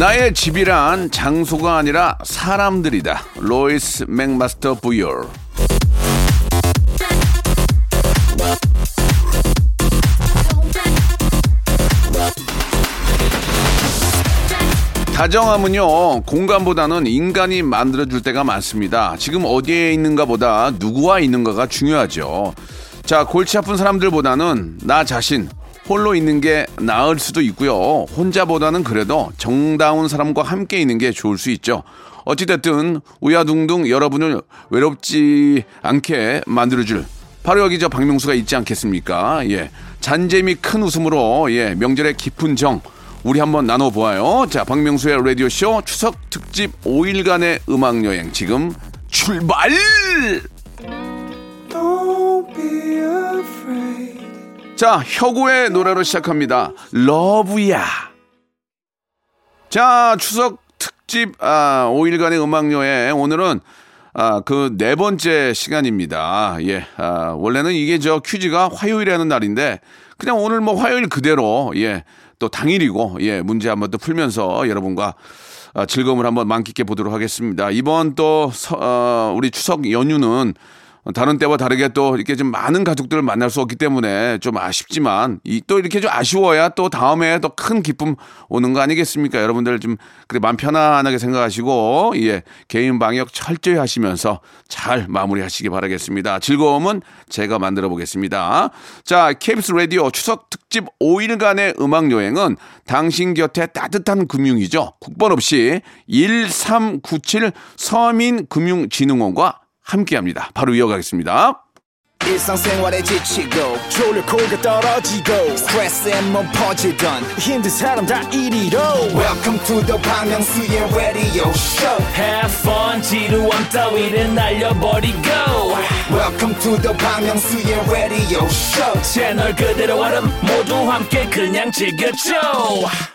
나의 집이란 장소가 아니라 사람들이다. 로이스 맥마스터 부열. 다정함은요, 공간보다는 인간이 만들어줄 때가 많습니다. 지금 어디에 있는가 보다 누구와 있는가가 중요하죠. 자, 골치 아픈 사람들보다는 나 자신, 홀로 있는 게 나을 수도 있고요. 혼자보다는 그래도 정다운 사람과 함께 있는 게 좋을 수 있죠. 어찌됐든 우야둥둥 여러분을 외롭지 않게 만들어줄 바로 여기 저 박명수가 있지 않겠습니까? 예. 잔재미 큰 웃음으로 예, 명절의 깊은 정 우리 한번 나눠 보아요. 자, 박명수의 라디오 쇼 추석 특집 5일간의 음악 여행 지금 출발! 자, 혁우의 노래로 시작합니다. 러브야. 자, 추석 특집 아, 5일간의 음악 여행 오늘은 아, 그 네 번째 시간입니다. 예. 아, 원래는 이게 저 퀴즈가 화요일에 하는 날인데 그냥 오늘 뭐 화요일 그대로 예. 또 당일이고 예. 문제 한번 또 풀면서 여러분과 아, 즐거움을 한번 만끽해 보도록 하겠습니다. 이번 또 서, 어, 우리 추석 연휴는 다른 때와 다르게 또 이렇게 좀 많은 가족들을 만날 수 없기 때문에 좀 아쉽지만 이 또 이렇게 좀 아쉬워야 또 다음에 또 큰 기쁨 오는 거 아니겠습니까? 여러분들 좀 그래 마음 편안하게 생각하시고 예 개인 방역 철저히 하시면서 잘 마무리하시기 바라겠습니다. 즐거움은 제가 만들어 보겠습니다. 자 KBS 라디오 추석 특집 5일간의 음악 여행은 당신 곁에 따뜻한 금융이죠. 국번 없이 1397 서민금융진흥원과 함께 합니다. 바로 이어가겠습니다. 일상생활에 지치고, 졸려 코가 떨어지고, 스트레스에 몸 퍼지던, 힘든 사람 다 이리로. welcome to the Bang Myung-soo's radio show Have fun 지루함 따위를 날려버리고 welcome to the Bang Myung-soo's radio show 채널 그대로 얼음 모두 함께 그냥 즐겨줘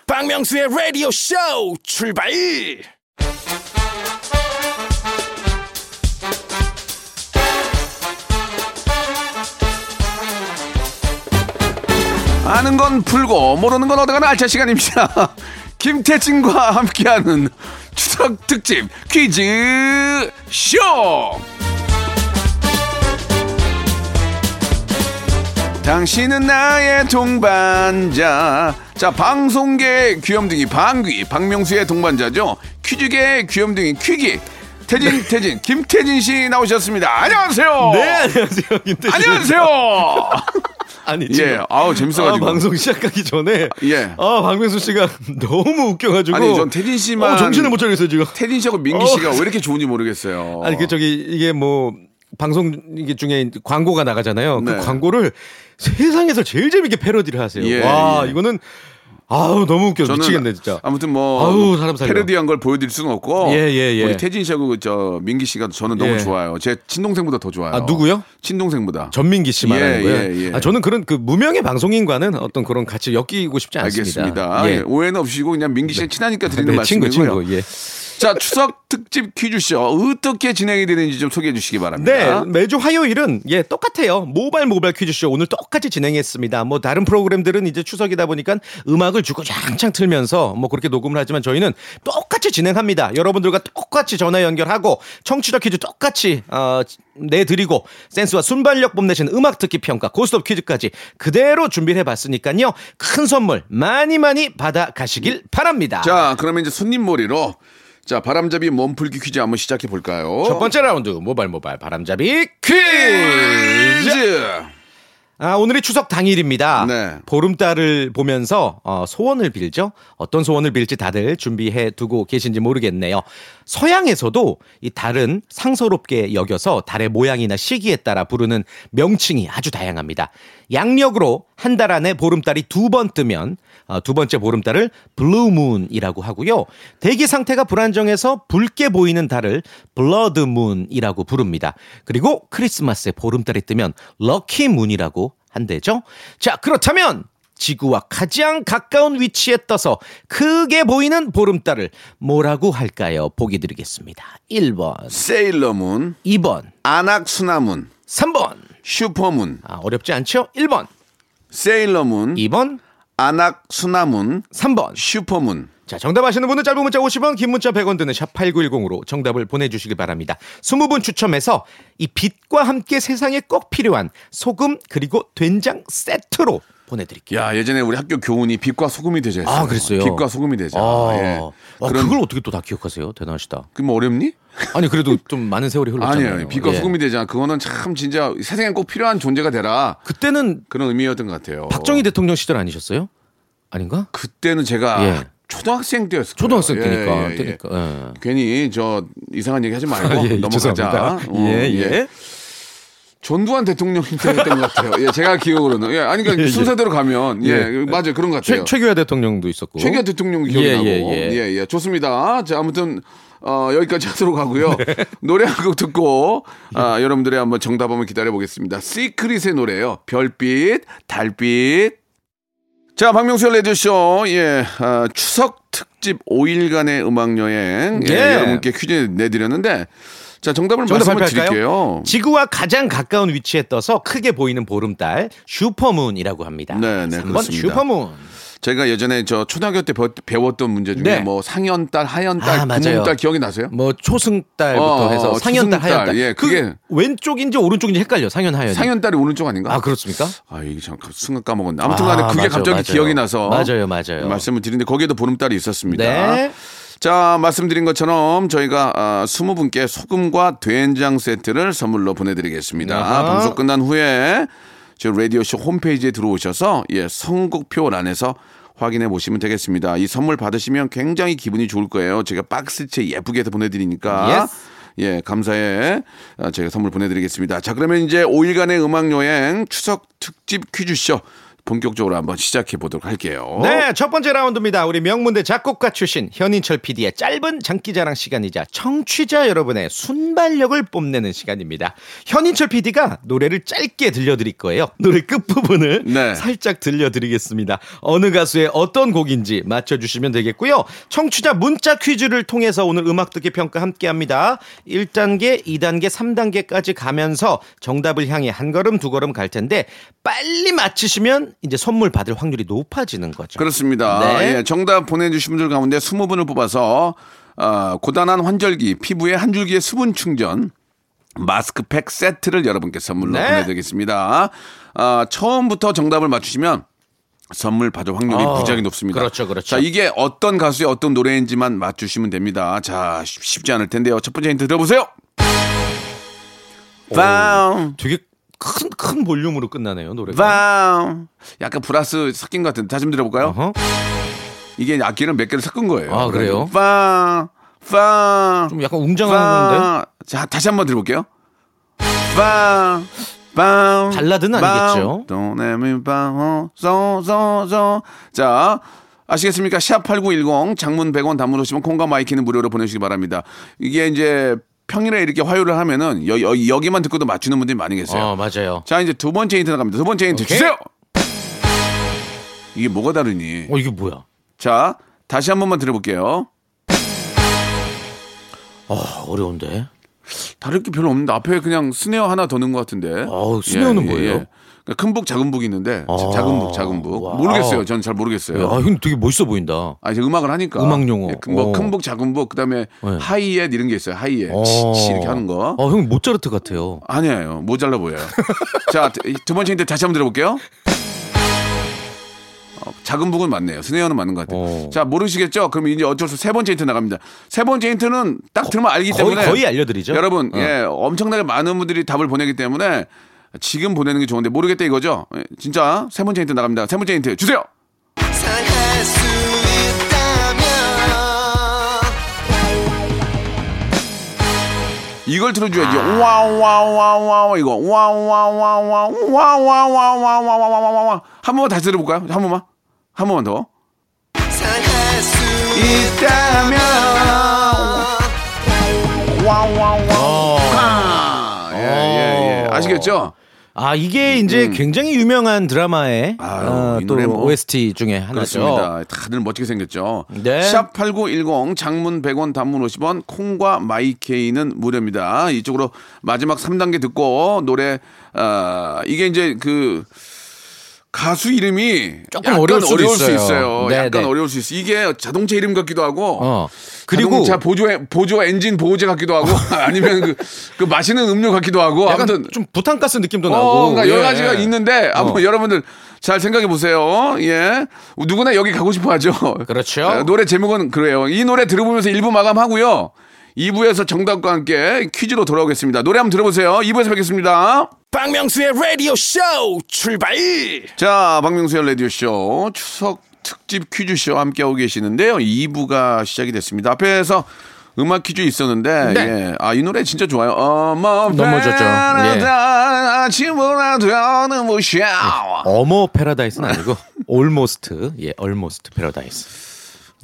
박명수의 라디오 쇼 출발! 아는 건 풀고 모르는 건 얻어가는 알찬 시간입니다. 김태진과 함께하는 추석 특집 퀴즈 쇼. 당신은 나의 동반자. 자, 방송계 귀염둥이 방귀, 박명수의 동반자죠. 퀴즈계 귀염둥이 퀴기. 태진, 태진, 김태진 씨 나오셨습니다. 안녕하세요. 네, 안녕하세요. 김태진. 안녕하세요. 아니, 예, 지금 아우 아, 재밌어가지고. 방송 시작하기 전에 예. 아, 박명수 씨가 너무 웃겨가지고 아니, 전 태진 씨만. 어, 정신을 못 차리겠어요 지금. 태진 씨하고 민기 어. 씨가 왜 이렇게 좋은지 모르겠어요. 아니 그 저기 이게 뭐 방송 이게 중에 광고가 나가잖아요. 네. 그 광고를 세상에서 제일 재밌게 패러디를 하세요. 예, 와 예. 이거는 아우 너무 웃겨 저는 미치겠네 진짜. 아무튼 뭐 아우, 사람 살려. 패러디한 걸 보여드릴 수는 없고 예, 예, 예. 우리 태진 씨하고 저 민기 씨가 저는 너무 예. 좋아요. 제 친동생보다 더 좋아요. 아, 누구요? 친동생보다. 전민기 씨 말하는 예, 거예요. 예, 예. 아, 저는 그런 그 무명의 방송인과는 어떤 그런 같이 엮이고 싶지 않습니다. 알겠습니다. 예, 예. 오해는 없으시고 그냥 민기 씨가 친하니까 드리는 네, 친구 말씀이고요. 친구. 예. 자 추석 특집 퀴즈쇼 어떻게 진행이 되는지 좀 소개해 주시기 바랍니다. 네, 매주 화요일은 예 똑같아요. 모바일 모바일 퀴즈쇼 오늘 똑같이 진행했습니다. 뭐 다른 프로그램들은 이제 추석이다 보니까 음악을 주구장창 틀면서 뭐 그렇게 녹음을 하지만 저희는 똑같이 진행합니다. 여러분들과 똑같이 전화 연결하고 청취자 퀴즈 똑같이 어, 내드리고 센스와 순발력 뽐내신 음악 듣기 평가 고스톱 퀴즈까지 그대로 준비를 해봤으니까요. 큰 선물 많이 많이 받아 가시길 바랍니다. 자 그러면 이제 손님 몰이로 자 바람잡이 몸풀기 퀴즈 한번 시작해 볼까요? 첫 번째 라운드 모바일 모바일 바람잡이 퀴즈. 아, 오늘이 추석 당일입니다. 네. 보름달을 보면서 어, 소원을 빌죠. 어떤 소원을 빌지 다들 준비해 두고 계신지 모르겠네요. 서양에서도 이 달은 상서롭게 여겨서 달의 모양이나 시기에 따라 부르는 명칭이 아주 다양합니다. 양력으로 한 달 안에 보름달이 두 번 뜨면 어, 두 번째 보름달을 blue moon이라고 하고요. 대기 상태가 불안정해서 붉게 보이는 달을 blood moon이라고 부릅니다. 그리고 크리스마스에 보름달이 뜨면 럭키문이라고 한대죠. 자, 그렇다면 지구와 가장 가까운 위치에 떠서 크게 보이는 보름달을 뭐라고 할까요? 보기 드리겠습니다. 1번, 세일러문, 2번, 안악수나문, 3번. 슈퍼문, 아, 어렵지 않죠? 1번, 세일러문, 2번, 안악수나문, 3번. 슈퍼문. 자, 정답 아시는 분은 짧은 문자 50원, 긴 문자 100원 드는 샵 8910으로 정답을 보내주시길 바랍니다. 20분 추첨해서 이 빛과 함께 세상에 꼭 필요한 소금 그리고 된장 세트로 보내드릴게요. 야 예전에 우리 학교 교훈이 빛과 소금이 되자 했어요. 아, 그랬어요? 빛과 소금이 되자. 아, 예. 아, 그런 그걸 어떻게 또 다 기억하세요? 대단하시다. 그뭐 어렵니? 아니 그래도 좀 많은 세월이 흘렀잖아요. 아니에요. 빛과 예. 소금이 되자. 그거는 참 진짜 세상에 꼭 필요한 존재가 되라. 그때는 그런 의미였던 것 같아요. 박정희 대통령 시절 아니셨어요? 아닌가? 그때는 제가 예. 초등학생 때였어요. 초등학생 때니까. 예, 예, 예. 예. 괜히 저 이상한 얘기 하지 말고 예, 넘어가자. 어, 예, 예. 전두환 대통령이 때였던 것 같아요. 예, 제가 기억으로는. 예, 아니 그러니까 예, 예. 순서대로 가면 예, 예. 맞아요. 그런 것 같아요. 최, 최규하 대통령도 있었고. 최기하 대통령 기억이 예, 나고. 예, 예, 예. 예. 좋습니다. 자, 아무튼 어, 여기까지 하도록 하고요. 네. 노래 한 곡 듣고 아, 여러분들의 한번 정답 한번 기다려 보겠습니다. 시크릿의 노래요. 별빛, 달빛. 자, 박명수 레디쇼, 예, 아, 추석 특집 5일간의 음악 여행, 예, 예. 여러분께 퀴즈 내드렸는데, 자, 정답을 정답 말씀을 발표할까요? 드릴게요. 지구와 가장 가까운 위치에 떠서 크게 보이는 보름달 슈퍼문이라고 합니다. 네, 네, 3번 그렇습니다. 슈퍼문. 제가 예전에 저 초등학교 때 배- 배웠던 문제 중에 네. 뭐 상현달, 하현달, 아. 금음달 기억이 나세요? 뭐 초승달부터 어, 해서 어, 상현달, 초승달. 하현달. 예, 그 그게- 왼쪽인지 오른쪽인지 헷갈려. 상현, 하현. 상현달이 오른쪽 아닌가? 아 그렇습니까? 아, 이게 참 순간 까먹었네. 아무튼 간에 아, 그게 맞아요, 갑자기 맞아요. 기억이 나서 맞아요, 맞아요. 말씀을 드리는데 거기에도 보름달이 있었습니다. 네. 자, 말씀드린 것처럼 저희가 아, 20분께 소금과 된장 세트를 선물로 보내드리겠습니다. 아하. 방송 끝난 후에 저희 라디오쇼 홈페이지에 들어오셔서 예, 선곡표란에서 확인해 보시면 되겠습니다. 이 선물 받으시면 굉장히 기분이 좋을 거예요. 제가 박스채 예쁘게 해서 보내드리니까. Yes. 예, 감사해. 아, 제가 선물 보내드리겠습니다. 자, 그러면 이제 5일간의 음악 여행 추석 특집 퀴즈쇼 본격적으로 한번 시작해 보도록 할게요. 네, 첫 번째 라운드입니다. 우리 명문대 작곡가 출신 현인철 PD의 짧은 장기자랑 시간이자 청취자 여러분의 순발력을 뽐내는 시간입니다. 현인철 PD가 노래를 짧게 들려드릴 거예요. 노래 끝부분을 네. 살짝 들려드리겠습니다. 어느 가수의 어떤 곡인지 맞춰주시면 되겠고요. 청취자 문자 퀴즈를 통해서 오늘 음악 듣기 평가 함께 합니다. 1단계, 2단계, 3단계까지 가면서 정답을 향해 한 걸음, 두 걸음 갈 텐데 빨리 맞히시면 이제 선물 받을 확률이 높아지는 거죠. 그렇습니다. 네. 예, 정답 보내주신 분들 가운데 20분을 뽑아서 어, 고단한 환절기, 피부에 한 줄기의 수분 충전, 마스크팩 세트를 여러분께 선물로 네. 보내드리겠습니다. 아, 처음부터 정답을 맞추시면 선물 받을 확률이 어, 무지하게 높습니다. 그렇죠, 그렇죠. 자, 이게 어떤 가수의 어떤 노래인지만 맞추시면 됩니다. 자, 쉽- 쉽지 않을 텐데요. 첫 번째 힌트 들어보세요. 빵, 되게 큰, 큰 볼륨으로 끝나네요, 노래가. 빵. 약간 brass 섞인 것 같은데 다시 한번 들어볼까요? 어허. 이게 악기를 몇 개를 섞은 거예요. 아, 그래요? 빵, 빵, 좀 약간 웅장한데? 빵. 자, 다시 한번 들어볼게요. 빵, 빵. 발라드는 아니겠죠? 빵, 소소소. 자, 아시겠습니까? 샵8910 장문 100원 단문 오시면 콩과 마이케이는 무료로 보내주시기 바랍니다. 이게 이제 평일에 이렇게 화요일을 하면은 여, 여, 여 기만 듣고도 맞추는 분들이 많이 계세요. 어, 맞아요. 자, 이제 두 번째 힌트 나갑니다. 두 번째 힌트 오케이. 주세요! 이게 뭐가 다르니? 어, 이게 뭐야? 자, 다시 한 번만 들어볼게요. 아, 어려운데. 다를 게 별로 없는데 앞에 그냥 snare 하나 더 넣은 것 같은데. 어우, 스네어는 뭐예요? 그러니까 큰 북, 작은 북이 있는데 아, 작은 북, 작은 북. Wow. 모르겠어요. 저는 잘 모르겠어요. 아, 형 되게 멋있어 보인다. 아, 이제 음악을 하니까. 음악 용어. 어. 뭐큰 북, 작은 북, 그다음에 네. 하이햇 이런 게 있어요. 하이햇. 어. 치, 치 이렇게 하는 거. 어, 형 모차르트 같아요. 아니에요. 모자라 보여요. 자, 두 번째 힌트 다시 한번 들어볼게요. 어, 작은 북은 맞네요. 스네어는 맞는 것 같아요. 어. 자, 모르시겠죠? 그럼 이제 어쩔 수 세 번째 힌트 나갑니다. 세 번째 힌트는 딱 들으면 알기 거의, 때문에 거의 알려드리죠. 여러분, 어. 예, 엄청나게 많은 분들이 답을 보내기 때문에 지금 보내는 게 좋은데 모르겠다 이거죠? 예, 진짜 세 번째 힌트 나갑니다. 세 번째 힌트 주세요. 이걸 들어줘야지. 와와와와와 이거 와와와와와와와와와와와와와 한 번만 다시 들어볼까요? 한 번만 한 번만 더. 있다면 와와와 예, 예, 예. 아시겠죠? 아 이게 이제 굉장히 유명한 드라마의 음. 아유, 어, 이또 뭐. OST 중에 하나죠. 그렇습니다. 다들 멋지게 생겼죠. 네. 샵 8910 장문 100원 단문 50원 콩과 마이케이는 무료입니다. 이쪽으로 마지막 3단계 듣고 노래 아 이게 이제 그 가수 이름이 조금 어려울 수도 수 있어요. 있어요. 네, 약간 네. 어려울 수 있어. 이게 자동차 이름 같기도 하고 어. 그리고 자동차 보조 보조 엔진 보호제 같기도 하고 아니면 그, 그 마시는 음료 같기도 하고 약간 아무튼 좀 부탄가스 느낌도 어, 나고. 그러니까 여러 예. 가지가 있는데 한번 어. 여러분들 잘 생각해 보세요. 예, 누구나 여기 가고 싶어하죠. 그렇죠. 어, 노래 제목은 그래요. 이 노래 들어보면서 1부 마감하고요. 2부에서 정답과 함께 퀴즈로 돌아오겠습니다. 노래 한번 들어보세요. 2부에서 뵙겠습니다. 박명수의 라디오 쇼 출발 자, 박명수의 라디오 쇼 추석 특집 퀴즈쇼 함께하고 계시는데요. 2부가 시작이 됐습니다. 앞에서 음악 퀴즈 있었는데, 네. 예. 아, 이 노래 진짜 좋아요. 어머, 너무 좋죠. 예. 아침보다 눈부셔. 어머 Paradise는 아니고 Almost. 예, Almost Paradise.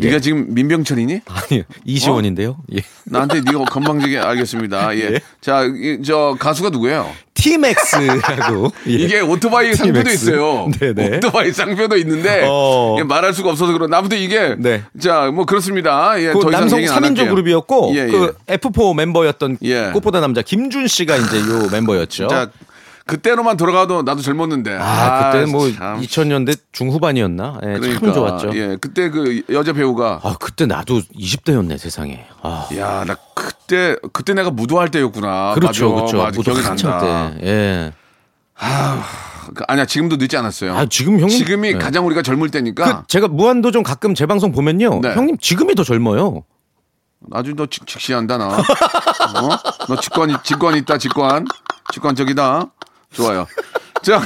네가 지금 민병철이니? 아니, 이시원인데요. 예. 나한테 네가 건방지게 알겠습니다. 예. 자, 이, 저 가수가 누구예요? 티맥스라고. 예. 이게 오토바이 상표도. 있어요. 네네. 오토바이 상표도 있는데 어. 말할 수가 없어서 그런. 아무튼 이게 네. 자, 뭐 그렇습니다. 예, 그 남성 얘기는 안 3인조 할게요. 그룹이었고 예, 예. 그 F4 멤버였던 예. 꽃보다 남자 김준 씨가 이제 요 멤버였죠. 자, 그때로만 돌아가도 나도 젊었는데. 아, 그때 뭐 참. 2000년대 중후반이었나? 예, 그러니까, 참 좋았죠. 예, 그때 그 여자 배우가 아, 그때 나도 20대였네, 세상에. 아. 야, 나 그때 그때 내가 무도할 때였구나. 그렇죠, 맞아, 그렇죠. 맞아, 기억이 한참 난다. 때. 예. 그, 아니야, 지금도 늦지 않았어요. 아, 지금 형님 지금이 네. 가장 우리가 젊을 때니까 그 제가 무한도전 가끔 제 방송 보면요. 네. 형님 지금이 더 젊어요. 아주 너 직, 직시한다 나. 어? 너 직관 직관 있다 직관 직관 저기다. 좋아요. 자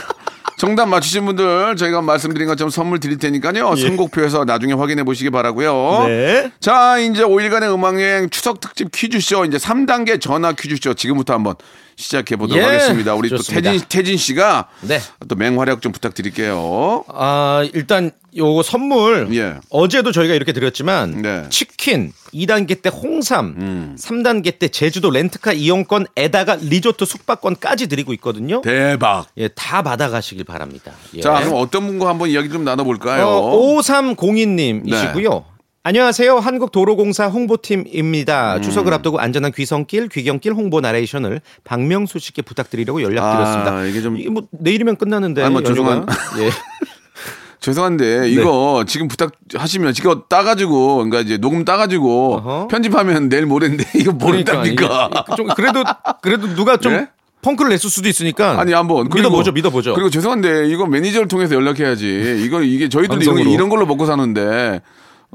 정답 맞추신 분들 저희가 말씀드린 것처럼 선물 드릴 테니까요. 선곡표에서 나중에 확인해 보시기 바라고요. 예. 네. 자 이제 5일간의 음악 여행 추석 특집 퀴즈쇼 이제 3단계 전화 퀴즈쇼 지금부터 한번 시작해 보도록 예, 하겠습니다. 우리 좋습니다. 또 태진 태진 씨가 네. 또 맹활약 좀 부탁드릴게요. 아, 일단 요거 선물 예. 어제도 저희가 이렇게 드렸지만 네. 음. 치킨 2단계 때 홍삼, 3단계 때 제주도 렌트카 이용권 에다가 리조트 숙박권까지 드리고 있거든요. 대박. 예, 다 받아 가시길 바랍니다. 예. 자 그럼 어떤 분과 한번 이야기 좀 나눠 볼까요? 어, 5302님이시고요. 안녕하세요. 한국도로공사 홍보팀입니다. 추석을 앞두고 안전한 귀성길, 귀경길 홍보 나레이션을 박명수 씨께 부탁드리려고 연락드렸습니다. 아, 이게 좀- 뭐 내일이면 끝나는데. 아니, 뭐 연휴가. 예. 죄송한데 이거 지금 부탁하시면 이거 따가지고 그러니까 이제 녹음 따가지고 어허. 편집하면 내일 모레인데 이거 뭘 답니까? 이게 좀 그래도 그래도 누가 좀 네? 펑크를 냈을 수도 있으니까. 아니 한번 믿어보죠, 믿어보죠. 그리고 죄송한데 이거 매니저를 통해서 연락해야지. 이거 이게 저희들 이런. 이런 걸로 먹고 사는데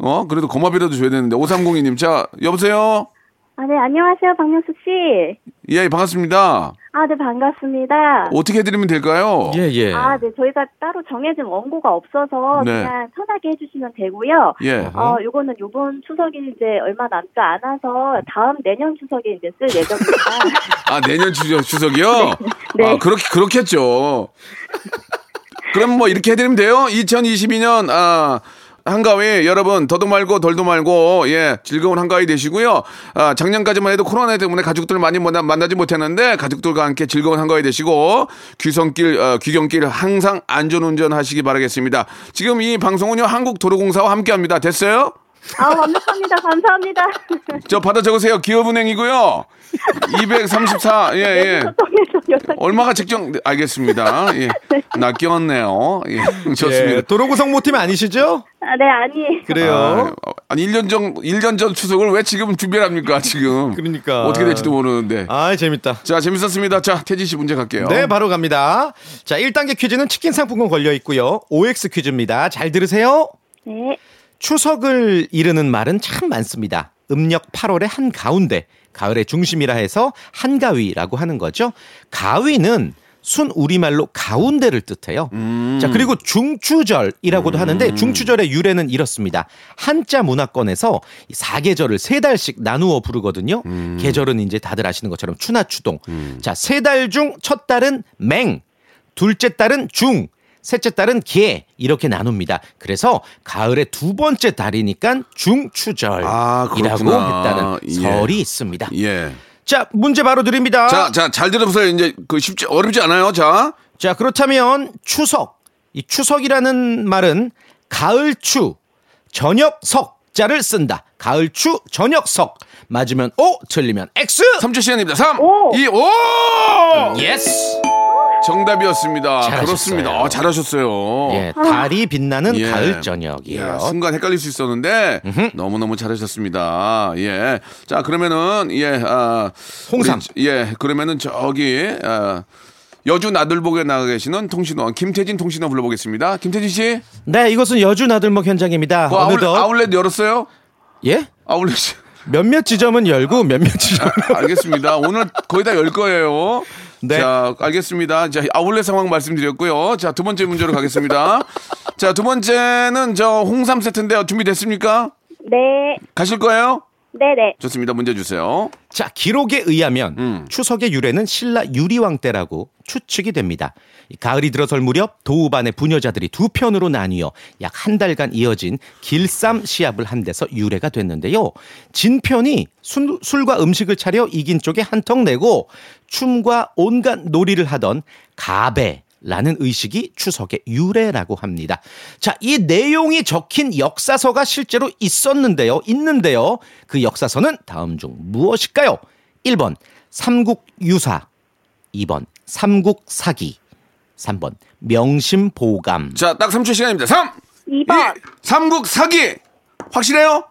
어 그래도 고마비라도 줘야 되는데 5302님 자 여보세요. 아, 네, 안녕하세요, 박명수 씨. 예 반갑습니다. 아, 네, 반갑습니다. 어떻게 해드리면 될까요? 예, 예. 아, 네, 저희가 따로 정해진 원고가 없어서 네. 그냥 편하게 해주시면 되고요. 예. 어, 요거는 요번 추석이 이제 얼마 남지 않아서 다음 내년 추석에 이제 쓸 예정입니다. 아 내년 추석 추석이요? 네. 아 그렇게 그렇겠죠. 그럼 뭐 이렇게 해드리면 돼요. 2022년 아 한가위 여러분 더도 말고 덜도 말고 예 즐거운 한가위 되시고요. 아 작년까지만 해도 코로나 때문에 가족들 많이 만나, 만나지 못했는데 가족들과 함께 즐거운 한가위 되시고 귀성길 어, 귀경길 항상 안전운전 하시기 바라겠습니다. 지금 이 방송은요 한국도로공사와 함께합니다. 됐어요? 아, 완벽합니다. 감사합니다. 저 받아 적으세요. 기업은행이고요. 234 예 예. 연락. 얼마가 책정 네, 알겠습니다. 예. 나 끼웠네요. 예. 좋습니다. 예, 도로구성 모팀 아니시죠? 아, 네, 아니에요. 그래요. 아, 아니 1년 전 1년 전 추석을 왜 지금 준비를 합니까? 지금. 그러니까. 어떻게 될지도 모르는데. 아, 재밌다. 자, 재밌었습니다. 자, 태진 씨 문제 갈게요. 네, 바로 갑니다. 자, 1단계 퀴즈는 치킨 상품권 걸려 있고요. OX 퀴즈입니다. 잘 들으세요. 네. 추석을 이르는 말은 참 많습니다. 음력 8월의 한 가운데, 가을의 중심이라 해서 한가위라고 하는 거죠. 가위는 순 우리말로 가운데를 뜻해요. 자, 그리고 중추절이라고도 하는데 중추절의 유래는 이렇습니다. 한자 문화권에서 이 사계절을 세 달씩 나누어 부르거든요. 계절은 이제 다들 아시는 것처럼 추나 추동. 자, 세 달 중 첫 달은 맹, 둘째 달은 중, 셋째 달은 개 이렇게 나눕니다. 그래서 가을의 두 번째 달이니까 중추절이라고 아. 했다는 예. 설이 있습니다. 예. 자, 문제 바로 드립니다. 자, 자, 잘 들어보세요. 이제 그 쉽지 어렵지 않아요. 자. 자, 그렇다면 추석. 이 추석이라는 말은 가을추, 저녁석 자를 쓴다. 가을추, 저녁석. 맞으면 O, 틀리면 X. 3초 시간입니다. 3, 오. 2, 5! Yes. 정답이었습니다. 잘하셨어요. 그렇습니다. 아, 잘하셨어요. 예, 달이 빛나는 예. 가을 저녁이에요. 야, 순간 헷갈릴 수 있었는데 너무너무 잘하셨습니다. 예. 자, 그러면은 예, 아 홍삼. 우리, 예. 그러면은 저기 아, 여주 나들목에 나가 계시는 통신원 김태진 통신원 불러보겠습니다. 김태진 씨, 네, 이것은 여주 나들목 현장입니다. 그 아울렛, 어느덧 아울렛 열었어요? 예? 아울렛. 몇몇 지점은 열고 몇몇 지점 알겠습니다. 오늘 거의 다 열 거예요. 네. 자, 알겠습니다. 자, 아울렛 상황 말씀드렸고요. 자, 두 번째 문제로 가겠습니다. 자, 두 번째는 저 홍삼 세트인데 준비됐습니까? 네, 가실 거예요? 네네. 좋습니다. 문제 주세요. 자, 기록에 의하면 음. 추석의 유래는 신라 유리왕 때라고 추측이 됩니다. 이 가을이 들어설 무렵 도우반의 부녀자들이 두 편으로 나뉘어 약 한 달간 이어진 길쌈 시합을 한 데서 유래가 됐는데요. 진 편이 술, 술과 음식을 차려 이긴 쪽에 한턱 내고 춤과 온갖 놀이를 하던 가배 라는 의식이 추석의 유래라고 합니다. 자, 이 내용이 적힌 역사서가 실제로 있었는데요. 있는데요. 그 역사서는 다음 중 무엇일까요? 1번 삼국유사, 2번 삼국 사기, 3번 명심 보감. 자, 딱 3초 시간입니다. 3, 2번. 2, 삼국 사기. 확실해요?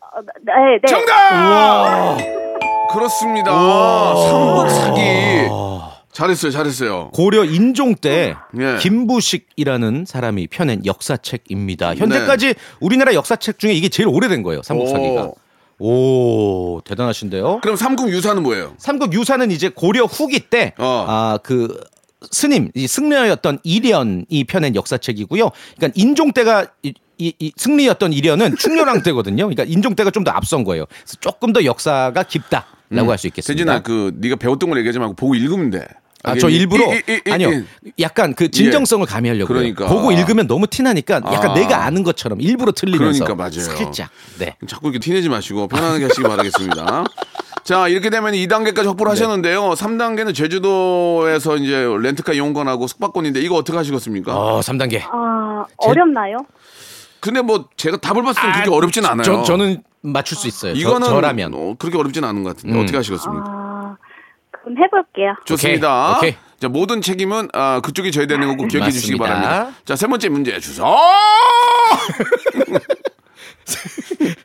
어, 네, 네. 정답! 그렇습니다. 삼국 사기. 잘했어요, 잘했어요. 고려 인종 때 예. 김부식이라는 사람이 펴낸 역사책입니다. 현재까지 우리나라 역사책 중에 이게 제일 오래된 거예요. 삼국 사기가. 오, 대단하신데요. 그럼 삼국 유사는 뭐예요? 삼국 유사는 이제 고려 후기 때, 어. 아, 그, 스님, 이 승려였던 이련이 펴낸 역사책이고요. 그러니까 인종 때가, 이, 이, 이 승리였던 이련은 충렬왕 때거든요. 그러니까 인종 때가 좀 더 앞선 거예요. 그래서 조금 더 역사가 깊다라고 할수 있겠습니다. 음. 세진아, 그 네가 배웠던 걸 얘기하지 말고 보고 읽으면 돼. 아, 저 알겠니? 일부러 이, 이, 이, 아니요. 이. 약간 그 진정성을 가미하려고 그러니까. 보고 읽으면 너무 티나니까 약간 아. 내가 아는 것처럼 일부러 틀리면서 그러니까 맞아요. 살짝. 네. 자꾸 이렇게 티내지 마시고 편안하게 하시기 바라겠습니다. 자, 이렇게 되면 2단계까지 확보를 네. 하셨는데요. 3단계는 제주도에서 이제 렌트카 이용권하고 숙박권인데 이거 어떻게 하시겠습니까? 어, 3단계. 아, 제- 어렵나요? 근데 뭐 제가 답을 봤을 때 그렇게 어렵진 않아요. 저, 저는 맞출 수 있어요. 이거는 저, 저라면. 어, 그렇게 어렵진 않은 것 같은데 음. 어떻게 하시겠습니까? 아, 그럼 해볼게요. 좋습니다. 오케이. 자, 모든 책임은 아, 그쪽이 져야 되는 거고 기억해 주시기 맞습니다. 바랍니다. 자, 세 번째 문제 주소.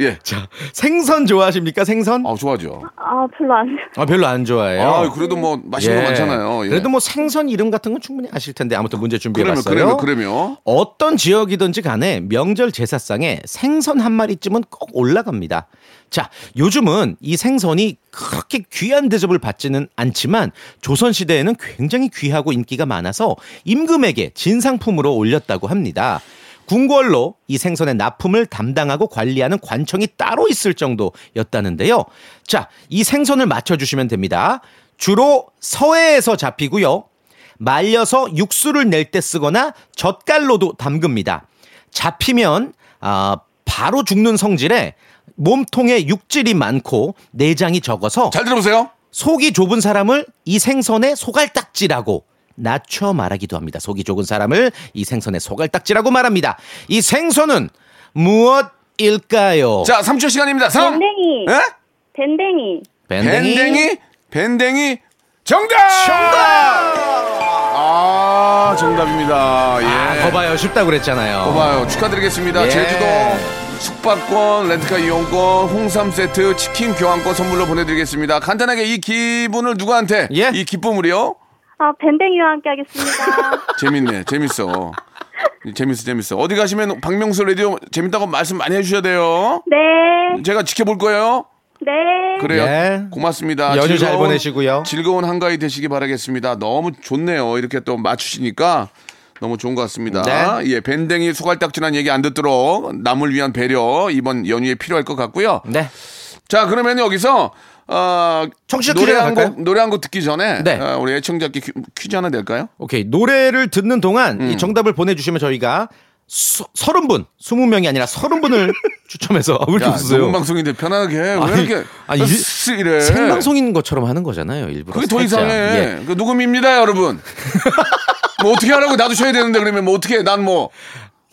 예. 자, 생선 좋아하십니까? 생선? 아, 좋아하죠. 아, 별로 안. 아, 별로 안 좋아해요. 아, 그래도 뭐 맛있는 예. 거 많잖아요. 예. 그래도 뭐 생선 이름 같은 건 충분히 아실 텐데 아무튼 문제 준비해 그러면 봤어요. 그러면 그러면 어떤 지역이든지 간에 명절 제사상에 생선 한 마리쯤은 꼭 올라갑니다. 자, 요즘은 이 생선이 그렇게 귀한 대접을 받지는 않지만 조선시대에는 굉장히 귀하고 인기가 많아서 임금에게 진상품으로 올렸다고 합니다. 궁궐로 이 생선의 납품을 담당하고 관리하는 관청이 따로 있을 정도였다는데요. 자, 이 생선을 맞춰주시면 됩니다. 주로 서해에서 잡히고요. 말려서 육수를 낼 때 쓰거나 젓갈로도 담급니다. 잡히면 아, 바로 죽는 성질에 몸통에 육질이 많고 내장이 적어서 잘 들어보세요. 속이 좁은 사람을 이 생선의 소갈딱지라고 낮춰 말하기도 합니다. 속이 좁은 사람을 이 생선의 소갈딱지라고 말합니다. 이 생선은 무엇일까요? 자, 3초 시간입니다. 3. 밴댕이. 예? 밴댕이. 밴댕이. 밴댕이 밴댕이 정답! 아, 정답입니다. 예. 아, 거봐요. 쉽다고 그랬잖아요. 고마워요. 축하드리겠습니다. 예. 제주도 숙박권, 렌트카 이용권, 홍삼 세트, 치킨 교환권 선물로 보내드리겠습니다. 간단하게 이 기분을 누구한테? 예? 이 기쁨을요? 아, 밴댕이와 함께 하겠습니다. 재밌네. 재밌어. 재밌어, 재밌어. 어디 가시면 박명수 라디오 재밌다고 말씀 많이 해주셔야 돼요. 네. 제가 지켜볼 거예요. 네. 그래요. 예. 고맙습니다. 연휴 잘 즐거운- 보내시고요. 즐거운 한가위 되시기 바라겠습니다. 너무 좋네요. 이렇게 또 맞추시니까 너무 좋은 것 같습니다. 네. 예, 밴댕이 수갈딱지란 얘기 안 듣도록 남을 위한 배려 이번 연휴에 필요할 것 같고요. 네. 자, 그러면 여기서 어, 노래 퀴즈 한 갈까요? 곡 노래 한 곡 듣기 전에 네. 어, 우리 애청자께 퀴- 퀴즈 하나 낼까요? 오케이. 노래를 듣는 동안 음. 이 정답을 보내주시면 저희가 서, 30분, 20명이 아니라 30분을 추첨해서 왜 이렇게 야, 웃으세요? 방송인데 편하게 해. 왜 아니, 이렇게 아니, 이래? 생방송인 것처럼 하는 거잖아요. 일부러. 그게 더 살짝. 이상해. 예. 그 녹음입니다, 여러분. 뭐 어떻게 하라고 나도 쳐야 되는데 그러면 뭐 어떻게 난 뭐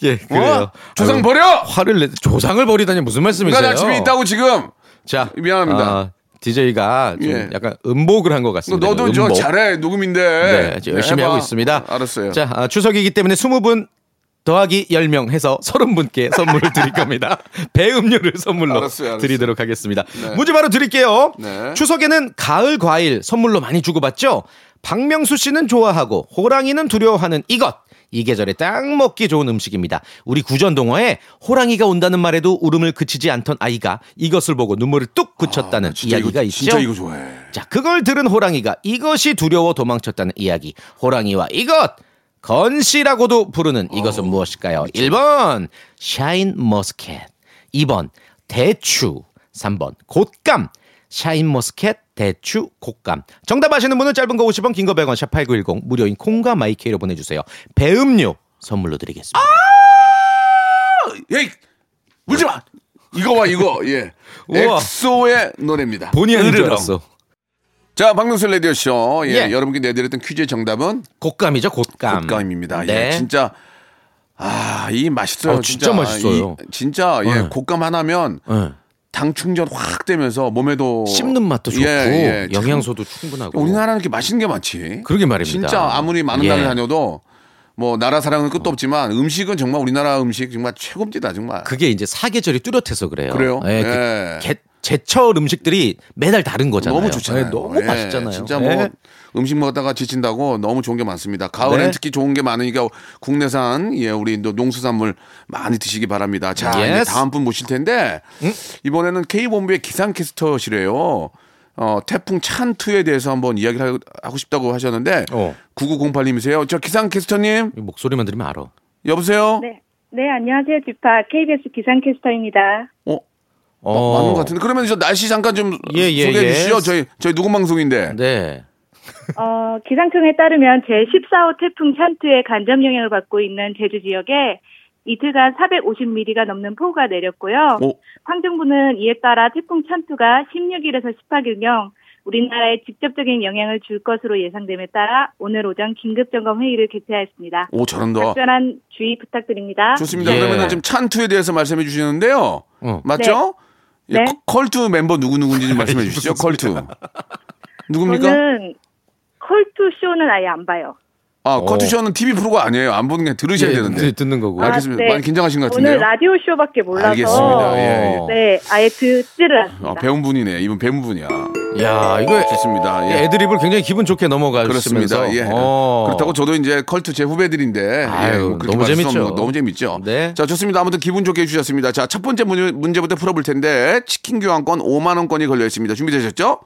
예, 그래요. 어? 조상 아유, 버려. 화를 내 조상을 버리다니 무슨 말씀이세요? 나 집에 있다고 지금. 자, 미안합니다. 아, DJ가 좀 예. 약간 음복을 한 것 같습니다. 너도 저 음복. 잘해 녹음인데. 네, 열심히 해봐. 하고 있습니다. 알았어요. 자, 아, 추석이기 때문에 20분 더하기 10명 해서 30분께 선물을 드릴 겁니다. 배 음료를 선물로 알았어요, 알았어요. 드리도록 하겠습니다. 네. 문제 바로 드릴게요. 네. 추석에는 가을 과일 선물로 많이 주고받죠? 박명수 씨는 좋아하고 호랑이는 두려워하는 이것. 이 계절에 딱 먹기 좋은 음식입니다. 우리 구전 동화에 호랑이가 온다는 말에도 울음을 그치지 않던 아이가 이것을 보고 눈물을 뚝 그쳤다는 아, 이야기가 이거, 있죠. 진짜 이거 좋아해. 자, 그걸 들은 호랑이가 이것이 두려워 도망쳤다는 이야기. 호랑이와 이것! 건시라고도 부르는 이것은 무엇일까요? 1번, 샤인 머스켓. 2번, 대추. 3번, 곶감. 샤인 머스켓, 대추, 곶감. 정답 아시는 분은 짧은 거 50원, 긴 거 100원, 샵 8910, 무료인 콩과 마이케이로 보내주세요. 배음료 선물로 드리겠습니다. 에이, 울지 마. 이거. 예. 우와. 엑소의 노래입니다. 본의 아닌 줄. 알았어. 자, 박명수 라디오 쇼. 예, 예. 여러분께 내드렸던 퀴즈의 정답은 곶감이죠, 곶감. 곶감입니다. 네. 예, 진짜 아, 이 맛있어요. 아, 진짜 맛있어요. 이, 진짜 예, 네. 곶감 하나면 네. 당 충전 확 되면서 몸에도 씹는 맛도 좋고 예, 예. 참, 영양소도 충분하고. 우리나라는 이렇게 맛있는 게 많지. 그러게 말입니다. 진짜 아무리 많은 예. 나라에 다녀도 뭐 나라 사랑은 끝도 없지만 음식은 정말 우리나라 음식 정말 최고입니다 정말. 그게 이제 사계절이 뚜렷해서 그래요. 그래요? 예, 그 예. 개- 제철 음식들이 매달 다른 거잖아요. 너무 좋잖아요. 예, 너무 예, 맛있잖아요. 진짜 예. 뭐 음식 먹다가 지친다고 너무 좋은 게 많습니다. 가을엔 네. 특히 좋은 게 많으니까 국내산 예 우리 또 농수산물 많이 드시기 바랍니다. 자 이제 Yes. 다음 분 모실 텐데 이번에는 K 본부의 기상캐스터시래요. 어, 태풍 찬투에 대해서 한번 이야기를 하- 하고 싶다고 하셨는데 어. 9908님이세요. 저 기상캐스터님 이 목소리만 들으면 알아. 여보세요. 네. 네, 안녕하세요. 주파 KBS 기상캐스터입니다. 어, 어. 맞는 것 같은데 그러면 저 날씨 잠깐 좀 예, 예, 소개해 예. 주시죠. 저희 저희 누구 방송인데. 네. 어, 기상청에 따르면 제14호 태풍 찬투의 간접 영향을 받고 있는 제주 지역에 이틀간 450mm가 넘는 폭우가 내렸고요. 오. 환경부는 이에 따라 태풍 찬투가 16일에서 18일경 우리나라에 직접적인 영향을 줄 것으로 예상됨에 따라 오늘 오전 긴급점검 회의를 개최하였습니다. 오 잘한다. 적절한 주의 부탁드립니다. 좋습니다. 예. 그러면 지금 찬투에 대해서 말씀해 주시는데요. 어. 맞죠? 예, 네. 컬- 컬투 멤버 누구 누군지 좀 말씀해 주시죠. 컬투. 누굽니까? 저는 컬투 쇼는 아예 안 봐요. 아, 어. 컬투 쇼는 TV 프로가 아니에요. 안 보는 게 들으셔야 예, 되는데. 네, 듣는 거고. 아, 알겠습니다. 네. 많이 긴장하신 것 같은데요. 오늘 라디오 쇼밖에 몰라서 알겠습니다. 예, 예. 네, 아예 듣지를 않습니다. 아, 배운 분이네. 이분 배운 분이야. 야, 이거 좋습니다. 예. 애드립을 굉장히 기분 좋게 넘어가시면서 그렇습니다. 예. 어. 그렇다고 저도 이제 컬투 제 후배들인데 아유, 예, 너무 재밌죠. 너무 재밌죠. 네. 자, 좋습니다. 아무튼 기분 좋게 해주셨습니다. 자, 첫 번째 문제, 문제부터 풀어볼 텐데 치킨 교환권 5만 원권이 걸려 있습니다. 준비되셨죠?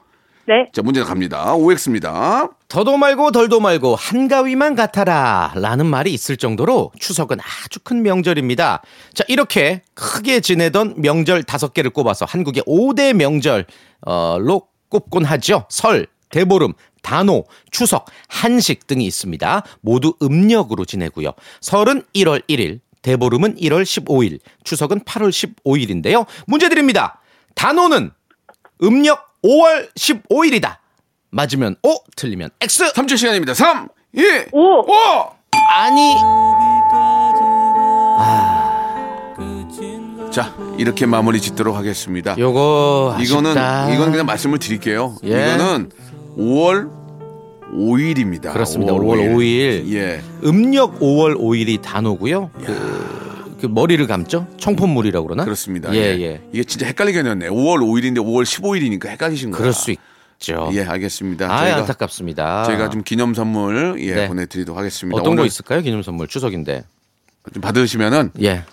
네, 자, 문제 갑니다. OX입니다. 더도 말고 덜도 말고 한가위만 같아라 라는 말이 있을 정도로 추석은 아주 큰 명절입니다. 자, 이렇게 크게 지내던 명절 다섯 개를 꼽아서 한국의 5대 명절로 꼽곤 하죠. 설, 대보름, 단오, 추석, 한식 등이 있습니다. 모두 음력으로 지내고요. 설은 1월 1일, 대보름은 1월 15일, 추석은 8월 15일인데요. 문제 드립니다. 단오는 음력 5월 15일이다. 맞으면 O, 틀리면 X. 3초 시간입니다. 3, 2, 오! 5! 아니, 자, 이렇게 마무리 짓도록 하겠습니다. 요거 이거는, 아쉽다. 이건 그냥 말씀을 드릴게요. 예. 이거는 5월 5일입니다. 그렇습니다. 5월 5일. 예. 음력 5월 5일이 단오고요. 그, 그 머리를 감죠? 청포물이라고 그러나? 그렇습니다. 예, 예. 이게 진짜 헷갈리게 했네. 5월 5일인데 5월 15일이니까 헷갈리신 거예요. 그럴 수 있 죠. 예, 알겠습니다. 아, 저희가, 안타깝습니다. 저희가 좀 기념 선물 예, 네. 보내드리도록 하겠습니다. 어떤 거 있을까요? 기념 선물 추석인데. 좀 받으시면은 예.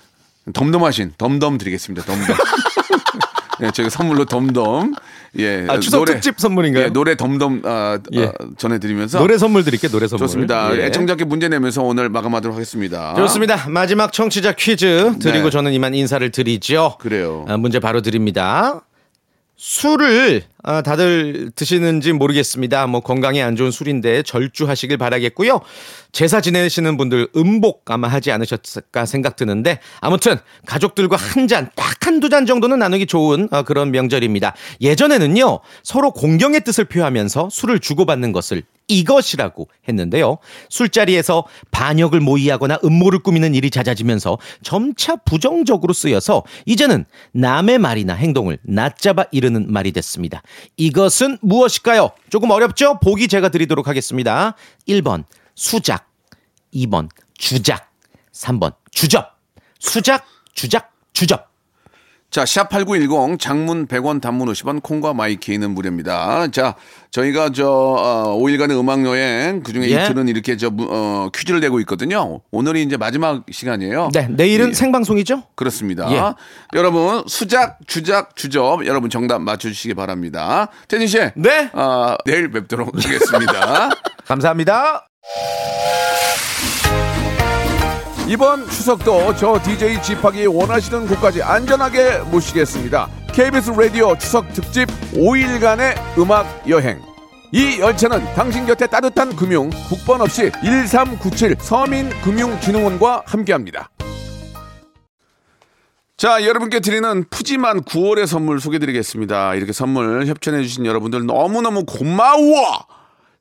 덤덤하신 덤덤 드리겠습니다. 덤덤. 예, 저희가 선물로 덤덤. 예. 아, 추석 특집 선물인가요? 예, 노래 덤덤 아, 예. 아, 전해드리면서 노래 선물 드릴게요. 노래 선물. 좋습니다. 예. 애청자께 문제 내면서 오늘 마감하도록 하겠습니다. 좋습니다. 마지막 청취자 퀴즈 드리고 네. 저는 이만 인사를 드리죠. 그래요. 아, 문제 바로 드립니다. 술을 아, 다들 드시는지 모르겠습니다. 뭐 건강에 안 좋은 술인데 절주하시길 바라겠고요. 제사 지내시는 분들 음복 아마 하지 않으셨을까 생각 드는데 아무튼 가족들과 한 잔, 딱 한두 잔 정도는 나누기 좋은 아, 그런 명절입니다. 예전에는요. 서로 공경의 뜻을 표하면서 술을 주고받는 것을 이것이라고 했는데요. 술자리에서 반역을 모의하거나 음모를 꾸미는 일이 잦아지면서 점차 부정적으로 쓰여서 이제는 남의 말이나 행동을 낮잡아 이르는 말이 됐습니다. 이것은 무엇일까요? 조금 어렵죠? 보기 제가 드리도록 하겠습니다. 1번 수작, 2번 주작, 3번 주접. 수작, 주작, 주접. 자, 샵8910 장문 100원 단문 50원 콩과 마이키는 무료입니다. 자, 저희가 저 어, 5일간의 음악 여행 그중에 예. 이틀은 이렇게 저 무- 어, 퀴즈를 내고 있거든요. 오늘이 이제 마지막 시간이에요. 네, 내일은 예. 생방송이죠? 그렇습니다. 예. 여러분 수작, 주작, 주접 여러분 정답 맞춰 주시기 바랍니다. 태진 씨, 네. 어, 내일 뵙도록 하겠습니다. 감사합니다. 이번 추석도 저 DJ 지팍이 원하시는 곳까지 안전하게 모시겠습니다. KBS 라디오 추석 특집 5일간의 음악 여행. 이 열차는 당신 곁에 따뜻한 금융, 국번 없이 1397 서민금융진흥원과 함께합니다. 자, 여러분께 드리는 푸짐한 9월의 선물 소개드리겠습니다. 이렇게 선물 협찬해주신 여러분들 너무너무 고마워!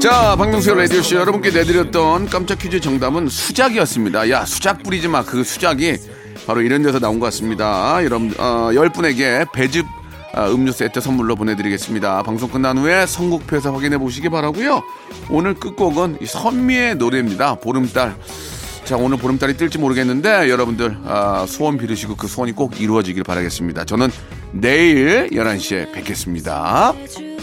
자, 박명수의 라디오쇼 여러분께 내드렸던 깜짝 퀴즈 정답은 수작이었습니다. 야, 수작 뿌리지 마. 그 수작이 바로 이런 데서 나온 것 같습니다. 여러분, 어, 10분에게 배즙 아, 음료 세트 선물로 보내드리겠습니다. 방송 끝난 후에 선곡표에서 확인해 보시기 바라고요 오늘 끝곡은 이 선미의 노래입니다. 보름달. 자, 오늘 보름달이 뜰지 모르겠는데 여러분들 아, 소원 빌으시고 그 소원이 꼭 이루어지길 바라겠습니다. 저는 내일 11시에 뵙겠습니다. 주